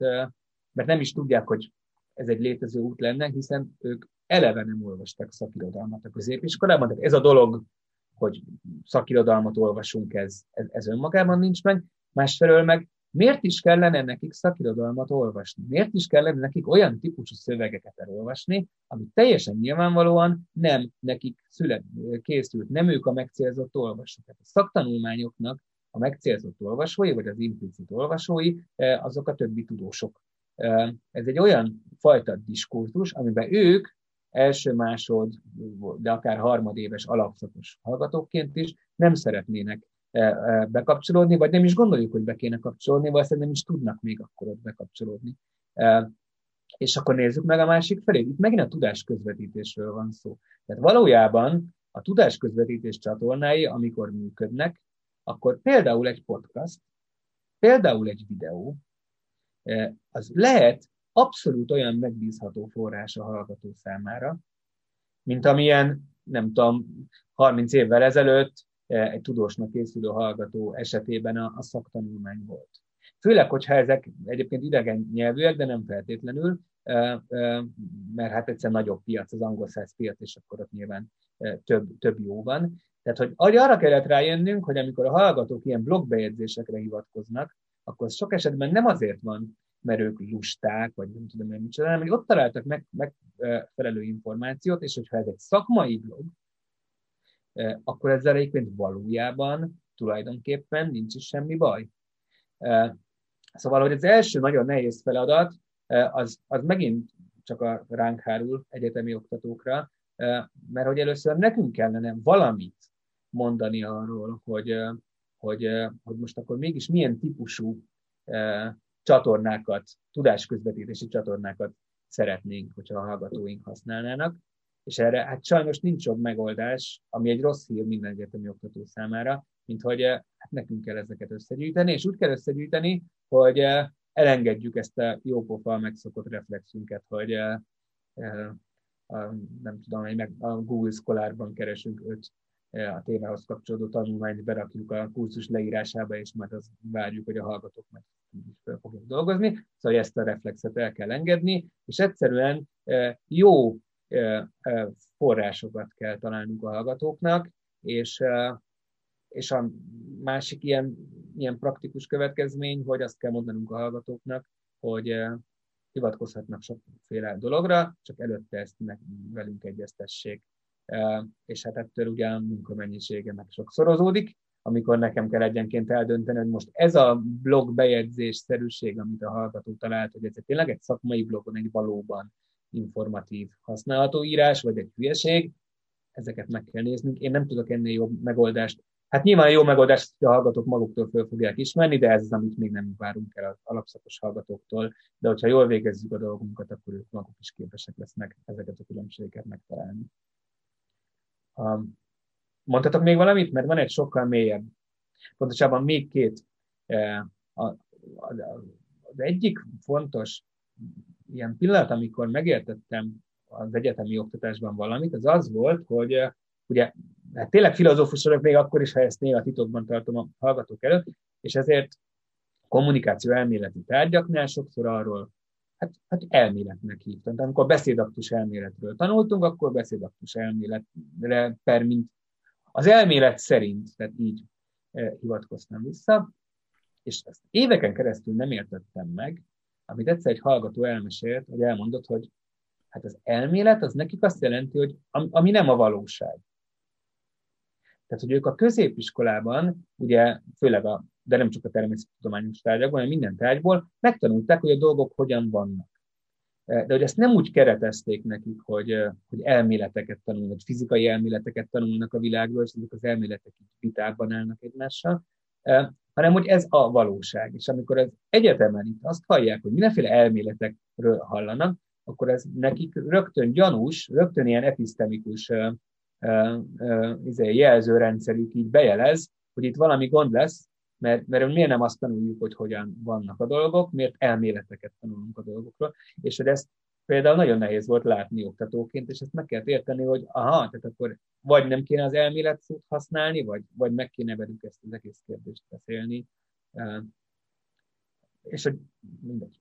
mert nem is tudják, hogy ez egy létező út lenne, hiszen ők eleve nem olvastak szakirodalmat a középiskolában, tehát ez a dolog, hogy szakirodalmat olvasunk, ez, ez, ez önmagában nincs meg. Másfelől meg miért is kellene nekik szakirodalmat olvasni? Miért is kellene nekik olyan típusú szövegeket elolvasni, ami teljesen nyilvánvalóan nem nekik szület, készült, nem ők a megcélzott olvasók. Tehát a szaktanulmányoknak a megcélzott olvasói, vagy az implicit olvasói, eh, azok a többi tudósok. Eh, ez egy olyan fajta diskurzus, amiben ők első, másod, de akár harmadéves alapszakos hallgatóként is nem szeretnének bekapcsolódni, vagy nem is gondoljuk, hogy be kéne kapcsolódni, vagy nem is tudnak még akkor ott bekapcsolódni. És akkor nézzük meg a másik felé. Itt megint a tudás közvetítésről van szó. Tehát valójában a tudás közvetítés csatornái, amikor működnek, akkor például egy podcast, például egy videó, az lehet abszolút olyan megbízható forrás a hallgató számára, mint amilyen, nem tudom, 30 évvel ezelőtt egy tudósnak készülő hallgató esetében a, a szaktanulmány volt. Főleg, hogyha ezek egyébként idegen nyelvűek, de nem feltétlenül, eh, mert hát egyszer nagyobb piac, az angol száz piac, és akkor ott nyilván több, több jó van. Tehát, hogy arra kellett rájönnünk, hogy amikor a hallgatók ilyen blogbejegyzésekre hivatkoznak, akkor sok esetben nem azért van, mert ők lusták, vagy nem tudom én micsoda, hanem hogy ott találtak meg, megfelelő információt, és hogyha ez egy szakmai blog, akkor ezzel egyébként valójában tulajdonképpen nincs is semmi baj. Szóval, hogy az első nagyon nehéz feladat, az, az megint csak a ránk hárul egyetemi oktatókra, mert hogy először nekünk kellene valamit mondani arról, hogy, hogy, hogy most akkor mégis milyen típusú csatornákat, tudásközvetítési csatornákat szeretnénk, hogyha a hallgatóink használnának. És erre hát sajnos nincs jobb megoldás, ami egy rossz hír minden egyetemi oktató számára, mint hogy hát nekünk kell ezeket összegyűjteni, és úgy kell összegyűjteni, hogy elengedjük ezt a jópofa megszokott reflexünket, hogy a, nem tudom, meg a Google Scholarban keresünk öt a témához kapcsolódó tanulmányt berakjuk a kurzus leírásába, és majd az várjuk, hogy a hallgatók meg fel fogják dolgozni. Szóval ezt a reflexet el kell engedni, és egyszerűen jó forrásokat kell találnunk a hallgatóknak, és, és a másik ilyen, ilyen praktikus következmény, hogy azt kell mondanunk a hallgatóknak, hogy hivatkozhatnak sokféle dologra, csak előtte ezt velünk egyeztessék. És hát ettől ugye a munkamennyisége meg sokszorozódik, amikor nekem kell egyenként eldönteni, hogy most ez a blog bejegyzés szerűség, amit a hallgató talált, hogy ez tényleg egy szakmai blogon egy valóban informatív használható írás, vagy egy hülyeség, ezeket meg kell néznünk. Én nem tudok ennél jobb megoldást. Hát nyilván jó megoldás, hogy a hallgatók maguktól föl fogják ismerni, de ez az, amit még nem várunk el az alapszakos hallgatóktól. De hogyha jól végezzük a dolgunkat, akkor ők maguk is képesek lesznek ezeket a különbségeket megtalálni. Mondhatok még valamit? Mert van egy sokkal mélyebb. Pontosabban még két. E, az egyik fontos ilyen pillanat, amikor megértettem az egyetemi oktatásban valamit, az az volt, hogy e, ugye hát tényleg filozófus vagyok még akkor is, ha ezt néha titokban tartom a hallgatók előtt, és ezért kommunikáció elméleti tárgyaknál sokszor arról hát, hát elméletnek hívtam. Tehát amikor beszédaktus elméletről tanultunk, akkor beszédaktus elméletre per mint az elmélet szerint, tehát így eh, hivatkoztam vissza, és ezt éveken keresztül nem értettem meg, amit egyszer egy hallgató elmesélt, hogy elmondott, hogy hát az elmélet az nekik azt jelenti, hogy ami nem a valóság. Tehát, hogy ők a középiskolában, ugye főleg a de nem csak a természettudományos tárgyakban, hanem minden tárgyból, megtanulták, hogy a dolgok hogyan vannak. De hogy ezt nem úgy keretezték nekik, hogy, hogy elméleteket tanulnak, fizikai elméleteket tanulnak a világról, és ezek az elméletek így vitában állnak egymással, hanem hogy ez a valóság. És amikor az egyetemen itt azt hallják, hogy mindenféle elméletekről hallanak, akkor ez nekik rögtön gyanús, rögtön ilyen episztemikus izé, jelzőrendszerük így bejelez, hogy itt valami gond lesz, mert, mert miért nem azt tanuljuk, hogy hogyan vannak a dolgok, miért elméleteket tanulunk a dolgokról, és hogy ezt például nagyon nehéz volt látni oktatóként, és ezt meg kell érteni, hogy aha, tehát akkor vagy nem kéne az elmélet szót használni, vagy, vagy meg kéne velük ezt az egész kérdést beszélni. És hogy mindegy.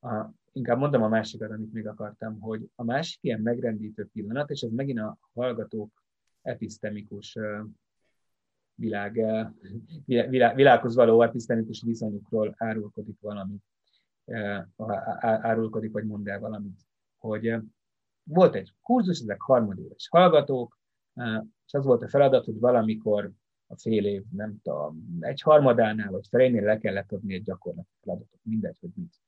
A, inkább mondom a másikat, amit még akartam, hogy a másik ilyen megrendítő pillanat, és ez megint a hallgatók episztemikus világ, világ, világhoz való episztemikus viszonyukról árulkodik valamit, árulkodik, vagy mond el valamit, hogy volt egy kurzus, ezek harmadéves hallgatók, és az volt a feladat, hogy valamikor a fél év, nem tudom, egy harmadánál vagy felénél le kellett adni egy gyakorlati feladatot, mindegy, hogy mit.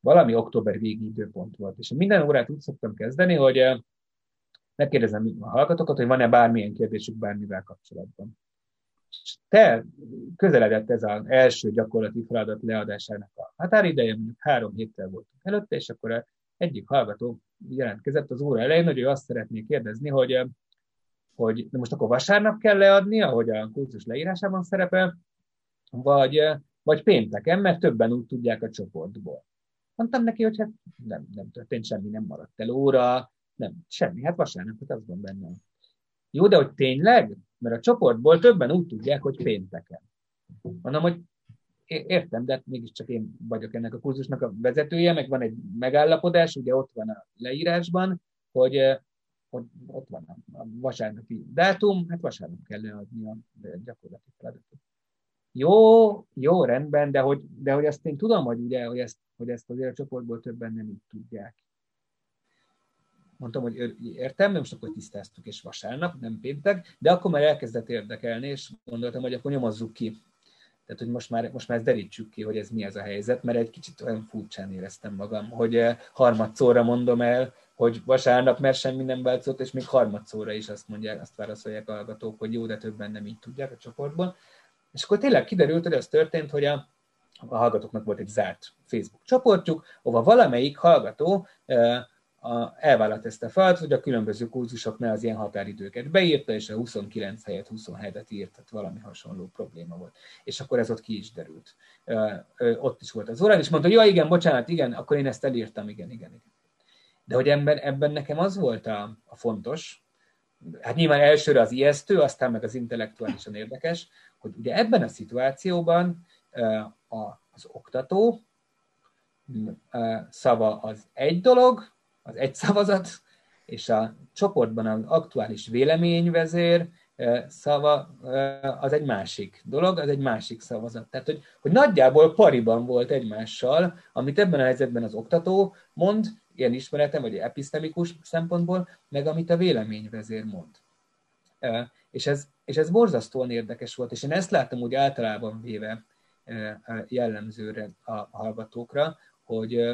Valami október végi időpont volt, és minden órát úgy szoktam kezdeni, hogy megkérdezem a hallgatókat, hogy van-e bármilyen kérdésük bármivel kapcsolatban. Te közeledett ez az első gyakorlati feladat leadásának a határideje, mondjuk három héttel voltunk előtte, és akkor egyik hallgató jelentkezett az óra elején, hogy ő azt szeretné kérdezni, hogy, hogy de most akkor vasárnap kell leadni, ahogy a kurzus leírásában szerepel, vagy, vagy pénteken, mert többen úgy tudják a csoportból. Mondtam neki, hogy hát nem, nem történt semmi, nem maradt el óra, nem, semmi, hát vasárnap, hát az van benne. Jó, de hogy tényleg? Mert a csoportból többen úgy tudják, hogy pénteken. Mondom, hogy értem, de mégiscsak én vagyok ennek a kurzusnak a vezetője, meg van egy megállapodás, ugye ott van a leírásban, hogy, hogy ott van a vasárnapi dátum, hát vasárnap kell leadni a gyakorlati feladatot. Jó, jó, rendben, de hogy, de hogy ezt én tudom, hogy, ugye, hogy, ezt, hogy ezt azért a csoportból többen nem így tudják. Mondtam, hogy értem, most akkor tisztáztuk, és vasárnap, nem péntek, de akkor már elkezdett érdekelni, és gondoltam, hogy akkor nyomozzuk ki. Tehát, hogy most már, most már ezt derítsük ki, hogy ez mi ez a helyzet, mert egy kicsit olyan furcsán éreztem magam, hogy eh, harmadszóra mondom el, hogy vasárnap, mert semmi nem változott, és még harmadszóra is azt mondják, azt válaszolják a hallgatók, hogy jó, de többen nem így tudják a csoportban. És akkor tényleg kiderült, hogy az történt, hogy a, a hallgatóknak volt egy zárt Facebook csoportjuk, ahova valamelyik hallgató eh, a, elvállalt ezt a feladatot, hogy a különböző kurzusoknál az ilyen határidőket beírta, és a 29 helyett 27-et írt, tehát valami hasonló probléma volt. És akkor ez ott ki is derült. Ö, ö, ott is volt az órán, és mondta, ja, igen, bocsánat, igen, akkor én ezt elírtam, igen, igen, igen. De hogy ebben, ebben nekem az volt a, a fontos, hát nyilván elsőre az ijesztő, aztán meg az intellektuálisan érdekes, hogy ugye ebben a szituációban az oktató szava az egy dolog, az egy szavazat, és a csoportban az aktuális véleményvezér szava az egy másik dolog, az egy másik szavazat. Tehát, hogy, hogy nagyjából pariban volt egymással, amit ebben a helyzetben az oktató mond, ilyen ismeretem, vagy episztemikus szempontból, meg amit a véleményvezér mond. És ez, és ez borzasztóan érdekes volt, és én ezt láttam úgy általában véve jellemzőre a hallgatókra, hogy,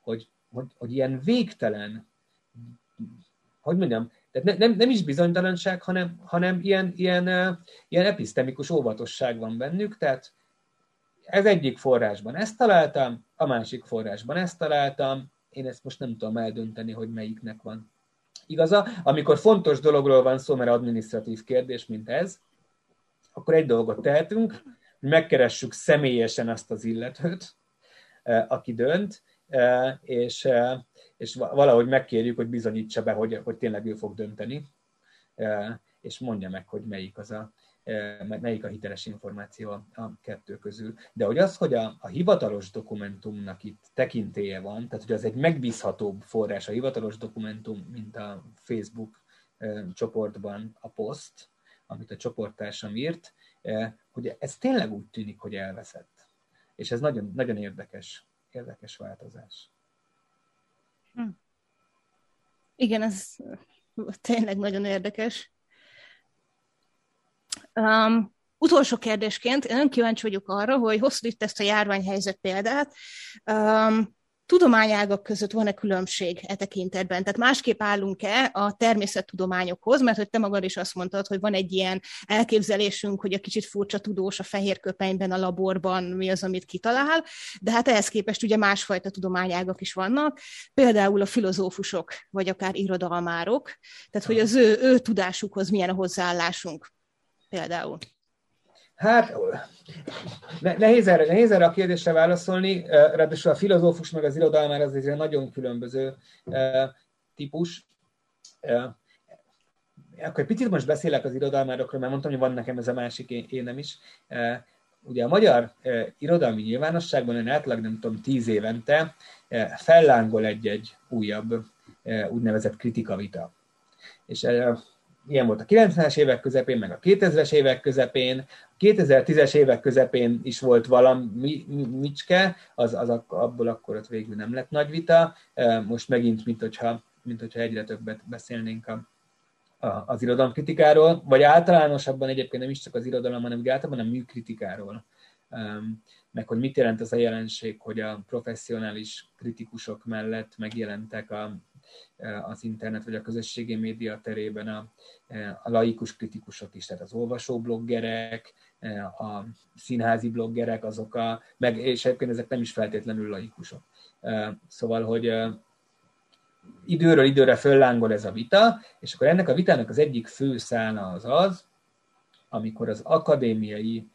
hogy hogy, hogy ilyen végtelen, hogy mondjam, tehát ne, nem, nem is bizonytalanság, hanem, hanem ilyen, ilyen, ilyen episztemikus óvatosság van bennük, tehát ez egyik forrásban ezt találtam, a másik forrásban ezt találtam, én ezt most nem tudom eldönteni, hogy melyiknek van igaza. Amikor fontos dologról van szó, mert adminisztratív kérdés, mint ez, akkor egy dolgot tehetünk, hogy megkeressük személyesen azt az illetőt, aki dönt, és, és valahogy megkérjük, hogy bizonyítsa be, hogy, hogy tényleg ő fog dönteni, és mondja meg, hogy melyik az a, melyik a hiteles információ a kettő közül. De hogy az, hogy a, a hivatalos dokumentumnak itt tekintélye van, tehát hogy az egy megbízhatóbb forrás a hivatalos dokumentum, mint a Facebook csoportban a poszt, amit a csoporttársam írt, hogy ez tényleg úgy tűnik, hogy elveszett. És ez nagyon, nagyon érdekes érdekes változás. Hm. Igen, ez tényleg nagyon érdekes. Um, utolsó kérdésként, én nagyon kíváncsi vagyok arra, hogy hoztad itt ezt a járványhelyzet példát. Um, tudományágak között van-e különbség e tekintetben? Tehát másképp állunk-e a természettudományokhoz, mert hogy te magad is azt mondtad, hogy van egy ilyen elképzelésünk, hogy a kicsit furcsa tudós a fehér köpenyben, a laborban mi az, amit kitalál, de hát ehhez képest ugye másfajta tudományágak is vannak, például a filozófusok, vagy akár irodalmárok, tehát hogy az ő, ő tudásukhoz milyen a hozzáállásunk például. Hát nehéz, erre, nehéz erre a kérdésre válaszolni, ráadásul a filozófus meg az irodalmár az egy nagyon különböző típus. Akkor egy picit most beszélek az irodalmárokról, mert mondtam, hogy van nekem ez a másik énem is. Ugye a magyar irodalmi nyilvánosságban én átlag, nem tudom, tíz évente fellángol egy-egy újabb úgynevezett kritikavita. És ilyen volt a 90-es évek közepén, meg a 2000-es évek közepén, a 2010-es évek közepén is volt valami micske, az, az abból akkor ott végül nem lett nagy vita, most megint, mint hogyha, mint hogyha egyre többet beszélnénk a, a, az irodalomkritikáról, vagy általánosabban egyébként nem is csak az irodalom, hanem általában a műkritikáról, meg hogy mit jelent az a jelenség, hogy a professzionális kritikusok mellett megjelentek a az internet vagy a közösségi média terében a, a laikus kritikusok is, tehát az olvasóbloggerek, e, a színházi bloggerek, azok a, meg, és egyébként ezek nem is feltétlenül laikusok. Szóval, hogy időről időre föllángol ez a vita, és akkor ennek a vitának az egyik fő szála az az, amikor az akadémiai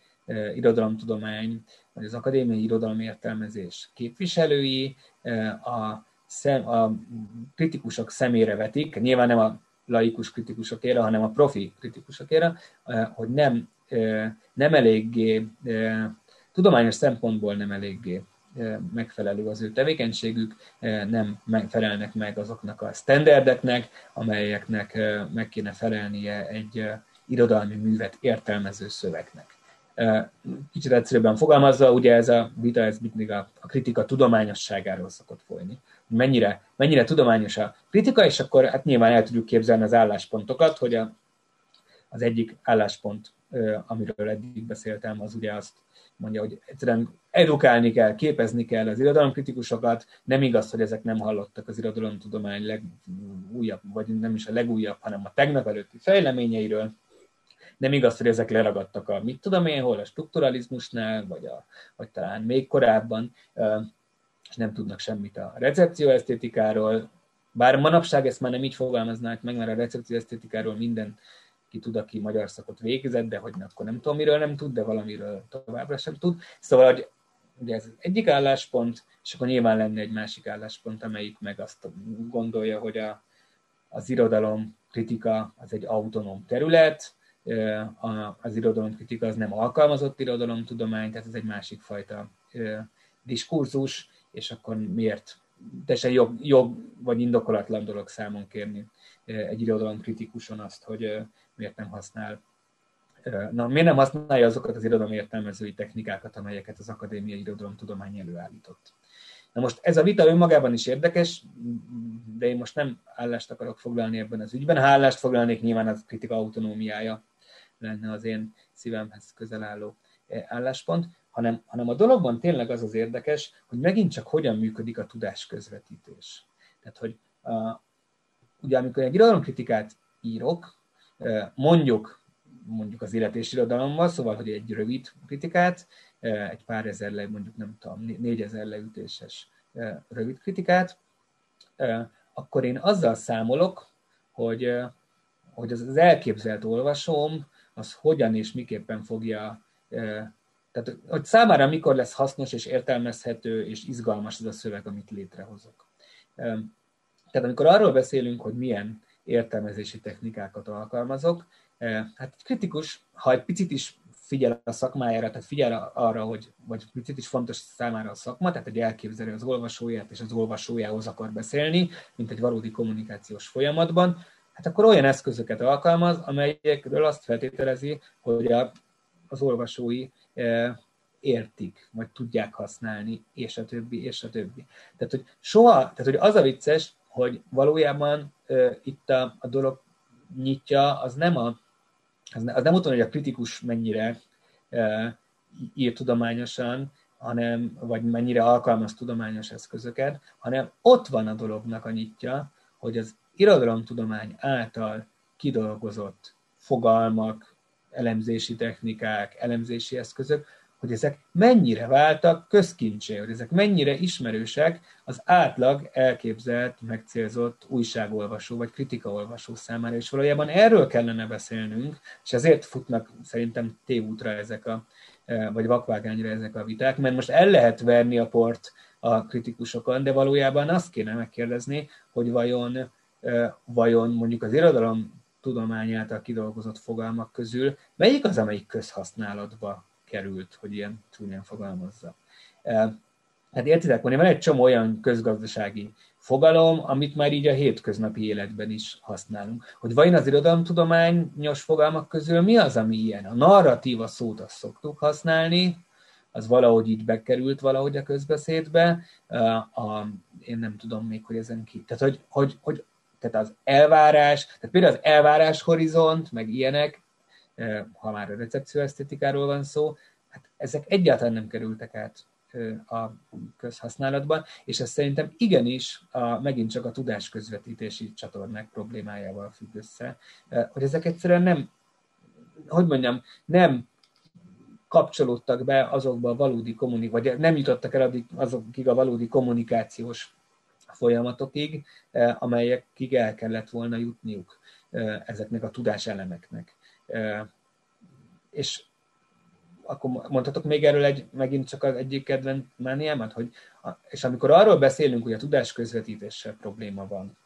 irodalomtudomány, vagy az akadémiai irodalomértelmezés képviselői a szem, a kritikusok szemére vetik, nyilván nem a laikus kritikusokére, hanem a profi kritikusokére, hogy nem, nem eléggé, tudományos szempontból nem eléggé megfelelő az ő tevékenységük, nem felelnek meg azoknak a standardeknek, amelyeknek meg kéne felelnie egy irodalmi művet értelmező szövegnek. Kicsit egyszerűbben fogalmazva, ugye ez a vita, ez mindig a, a kritika tudományosságáról szokott folyni. Mennyire, mennyire tudományos a kritika, és akkor hát nyilván el tudjuk képzelni az álláspontokat, hogy a, az egyik álláspont, amiről eddig beszéltem, az ugye azt mondja, hogy egyszerűen edukálni kell, képezni kell az irodalomkritikusokat, nem igaz, hogy ezek nem hallottak az irodalomtudomány legújabb, vagy nem is a legújabb, hanem a tegnap előtti fejleményeiről, nem igaz, hogy ezek leragadtak a mit tudom én hol, a strukturalizmusnál, vagy, a, vagy talán még korábban és nem tudnak semmit a recepció esztétikáról, bár manapság ezt már nem így fogalmaznák meg, mert a recepció esztétikáról minden ki tud, aki magyar szakot végzett, de hogy akkor nem tudom, miről nem tud, de valamiről továbbra sem tud. Szóval, hogy ugye ez az egyik álláspont, és akkor nyilván lenne egy másik álláspont, amelyik meg azt gondolja, hogy a, az irodalom kritika az egy autonóm terület, az irodalomkritika az nem alkalmazott irodalomtudomány, tehát ez egy másik fajta diskurzus, és akkor miért teljesen jog, jog vagy indokolatlan dolog számon kérni egy irodalom kritikuson azt, hogy miért nem használ Na, miért nem használja azokat az irodalom értelmezői technikákat, amelyeket az akadémiai irodalomtudomány előállított? Na most ez a vita önmagában is érdekes, de én most nem állást akarok foglalni ebben az ügyben. Ha állást foglalnék, nyilván az kritika autonómiája lenne az én szívemhez közel álló álláspont hanem, hanem a dologban tényleg az az érdekes, hogy megint csak hogyan működik a tudás közvetítés. Tehát, hogy uh, ugye amikor egy irodalomkritikát írok, uh, mondjuk mondjuk az életésirodalommal, szóval, hogy egy rövid kritikát, uh, egy pár ezer le, mondjuk nem tudom, négyezer leütéses rövid kritikát, akkor én azzal számolok, hogy, hogy az elképzelt olvasóm, az hogyan és miképpen fogja tehát, hogy számára mikor lesz hasznos és értelmezhető és izgalmas ez a szöveg, amit létrehozok. Tehát amikor arról beszélünk, hogy milyen értelmezési technikákat alkalmazok, hát egy kritikus, ha egy picit is figyel a szakmájára, tehát figyel arra, hogy vagy picit is fontos számára a szakma, tehát egy elképzelő az olvasóját, és az olvasójához akar beszélni, mint egy valódi kommunikációs folyamatban, hát akkor olyan eszközöket alkalmaz, amelyekről azt feltételezi, hogy a, az olvasói értik, vagy tudják használni, és a többi, és a többi. Tehát, hogy soha, tehát, hogy az a vicces, hogy valójában uh, itt a, a dolog nyitja, az nem a, az, ne, az nem ott hogy a kritikus mennyire uh, ír tudományosan, hanem, vagy mennyire alkalmaz tudományos eszközöket, hanem ott van a dolognak a nyitja, hogy az irodalomtudomány által kidolgozott fogalmak, elemzési technikák, elemzési eszközök, hogy ezek mennyire váltak közkincsé, hogy ezek mennyire ismerősek az átlag elképzelt, megcélzott újságolvasó vagy kritikaolvasó számára, és valójában erről kellene beszélnünk, és ezért futnak szerintem tévútra ezek a, vagy vakvágányra ezek a viták, mert most el lehet verni a port a kritikusokon, de valójában azt kéne megkérdezni, hogy vajon, vajon mondjuk az irodalom tudomány által kidolgozott fogalmak közül melyik az, amelyik közhasználatba került, hogy ilyen csúnyán fogalmazza. Hát értitek, van egy csomó olyan közgazdasági fogalom, amit már így a hétköznapi életben is használunk. Hogy vajon az irodalomtudományos fogalmak közül mi az, ami ilyen? A narratíva szót azt szoktuk használni, az valahogy így bekerült valahogy a közbeszédbe, a, én nem tudom még, hogy ezen ki. Tehát, hogy, hogy, hogy tehát az elvárás, tehát például az elvárás horizont, meg ilyenek, ha már a recepció esztetikáról van szó, hát ezek egyáltalán nem kerültek át a közhasználatban, és ez szerintem igenis a, megint csak a tudásközvetítési csatornák problémájával függ össze, hogy ezek egyszerűen nem, hogy mondjam, nem kapcsolódtak be azokba a valódi kommunikációs, vagy nem jutottak el addig azokig a valódi kommunikációs folyamatokig, amelyekig el kellett volna jutniuk ezeknek a tudáselemeknek. És akkor mondhatok még erről egy, megint csak az egyik kedvenc mániámat, hogy, és amikor arról beszélünk, hogy a tudás közvetítéssel probléma van,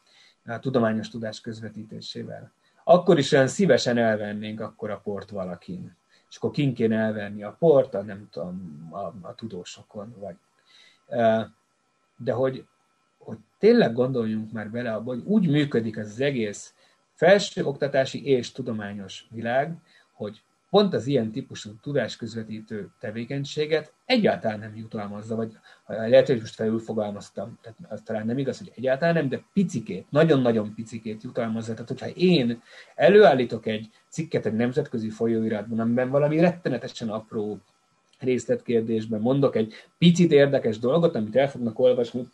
a tudományos tudás közvetítésével, akkor is olyan szívesen elvennénk akkor a port valakin. És akkor kin kéne elvenni a port, a nem tudom, a, a tudósokon, vagy. De hogy tényleg gondoljunk már bele abba, hogy úgy működik ez az egész felsőoktatási és tudományos világ, hogy pont az ilyen típusú tudásközvetítő tevékenységet egyáltalán nem jutalmazza, vagy lehet, hogy most felül fogalmaztam, tehát az talán nem igaz, hogy egyáltalán nem, de picikét, nagyon-nagyon picikét jutalmazza. Tehát, hogyha én előállítok egy cikket egy nemzetközi folyóiratban, amiben valami rettenetesen apró részletkérdésben mondok egy picit érdekes dolgot, amit el fognak olvasni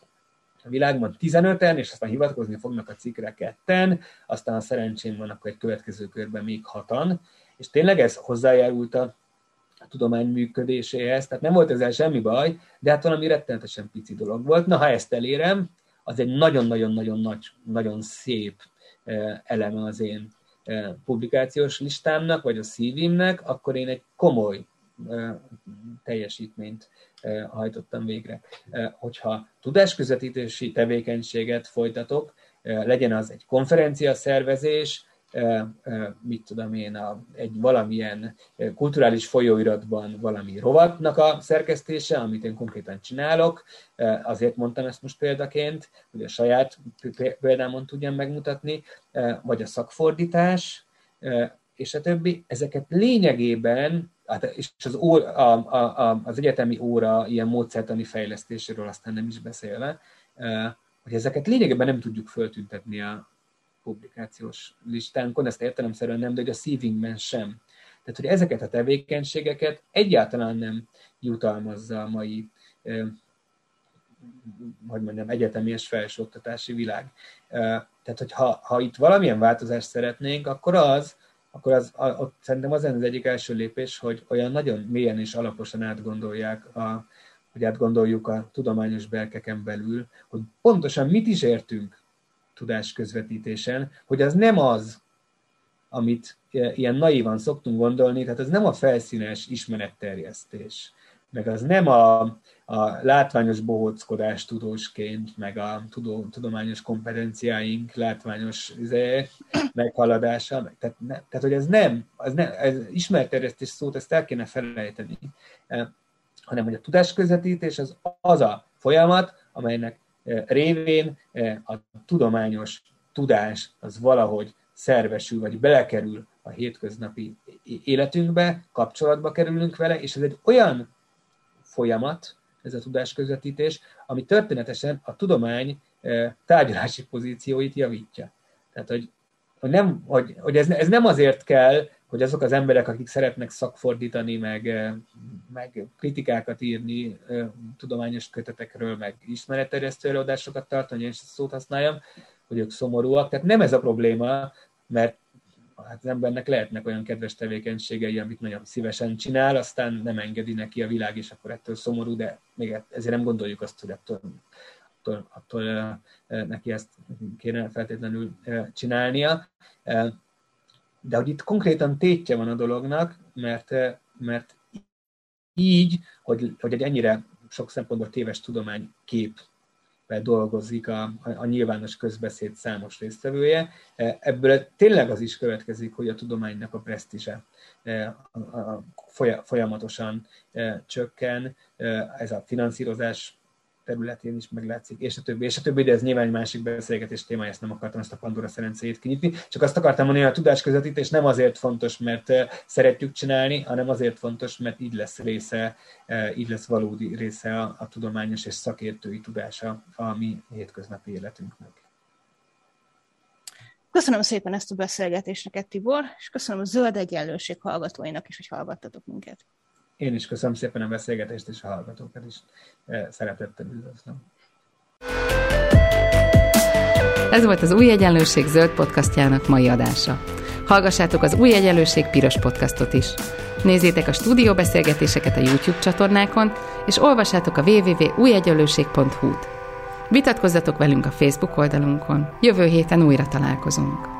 világban 15-en, és aztán hivatkozni fognak a cikkre ketten, aztán a szerencsém van, akkor egy következő körben még hatan, és tényleg ez hozzájárult a tudomány működéséhez, tehát nem volt ezzel semmi baj, de hát valami rettenetesen pici dolog volt. Na, ha ezt elérem, az egy nagyon-nagyon-nagyon nagy, nagyon szép eh, eleme az én eh, publikációs listámnak, vagy a szívimnek, akkor én egy komoly eh, teljesítményt hajtottam végre. Hogyha tudásközvetítési tevékenységet folytatok, legyen az egy konferencia szervezés, mit tudom én, egy valamilyen kulturális folyóiratban valami rovatnak a szerkesztése, amit én konkrétan csinálok, azért mondtam ezt most példaként, hogy a saját példámon tudjam megmutatni, vagy a szakfordítás, és a többi, ezeket lényegében, hát, és az, ó, a, a, a, az egyetemi óra ilyen módszertani fejlesztéséről aztán nem is beszélve, hogy ezeket lényegében nem tudjuk föltüntetni a, publikációs listánkon, ezt értelemszerűen nem, de hogy a Seedingben sem. Tehát, hogy ezeket a tevékenységeket egyáltalán nem jutalmazza a mai hogy mondjam, egyetemi és felsőoktatási világ. Tehát, hogy ha itt valamilyen változást szeretnénk, akkor az, akkor az, a, ott szerintem az az egyik első lépés, hogy olyan nagyon mélyen és alaposan átgondolják, a, hogy átgondoljuk a tudományos belkeken belül, hogy pontosan mit is értünk tudás közvetítésen, hogy az nem az, amit ilyen naívan szoktunk gondolni, tehát az nem a felszínes ismeretterjesztés, meg az nem a, a látványos bohóckodás tudósként, meg a tudó, tudományos kompetenciáink látványos izé, meghaladása, meg, tehát, ne, tehát, hogy ez nem, az nem, ez ismeretterjesztés szót, ezt el kéne felejteni, e, hanem hogy a tudásközvetítés az az a folyamat, amelynek révén a tudományos tudás az valahogy szervesül, vagy belekerül a hétköznapi életünkbe, kapcsolatba kerülünk vele, és ez egy olyan folyamat, ez a tudásközvetítés, ami történetesen a tudomány tárgyalási pozícióit javítja. Tehát, hogy, hogy, nem, hogy, hogy ez, ez nem azért kell, hogy azok az emberek, akik szeretnek szakfordítani, meg, meg kritikákat írni tudományos kötetekről, meg ismeretterjesztő előadásokat tartani, és szót használjam, hogy ők szomorúak. Tehát nem ez a probléma, mert hát az embernek lehetnek olyan kedves tevékenységei, amit nagyon szívesen csinál, aztán nem engedi neki a világ, és akkor ettől szomorú, de még ezért nem gondoljuk azt, hogy ettől, attól, attól neki ezt kéne feltétlenül csinálnia. De hogy itt konkrétan tétje van a dolognak, mert, mert így, hogy, hogy egy ennyire sok szempontból téves tudománykép dolgozik a, a, nyilvános közbeszéd számos résztvevője. Ebből tényleg az is következik, hogy a tudománynak a presztízse folyamatosan csökken. Ez a finanszírozás területén is meglátszik, és a többi, és a többi, de ez nyilván egy másik beszélgetés témája, ezt nem akartam ezt a Pandora szerencéjét kinyitni, csak azt akartam mondani, hogy a tudás közvetítés nem azért fontos, mert szeretjük csinálni, hanem azért fontos, mert így lesz része, így lesz valódi része a, a tudományos és szakértői tudása a mi hétköznapi életünknek. Köszönöm szépen ezt a beszélgetést neked, Tibor, és köszönöm a Zöld Egyenlőség hallgatóinak is, hogy hallgattatok minket. Én is köszönöm szépen a beszélgetést, és a hallgatókat is szeretettel üdvözlöm. Ez volt az Új Egyenlőség zöld podcastjának mai adása. Hallgassátok az Új Egyenlőség piros podcastot is. Nézzétek a stúdióbeszélgetéseket a YouTube csatornákon, és olvassátok a www.újegyenlőség.hu-t. Vitatkozzatok velünk a Facebook oldalunkon. Jövő héten újra találkozunk.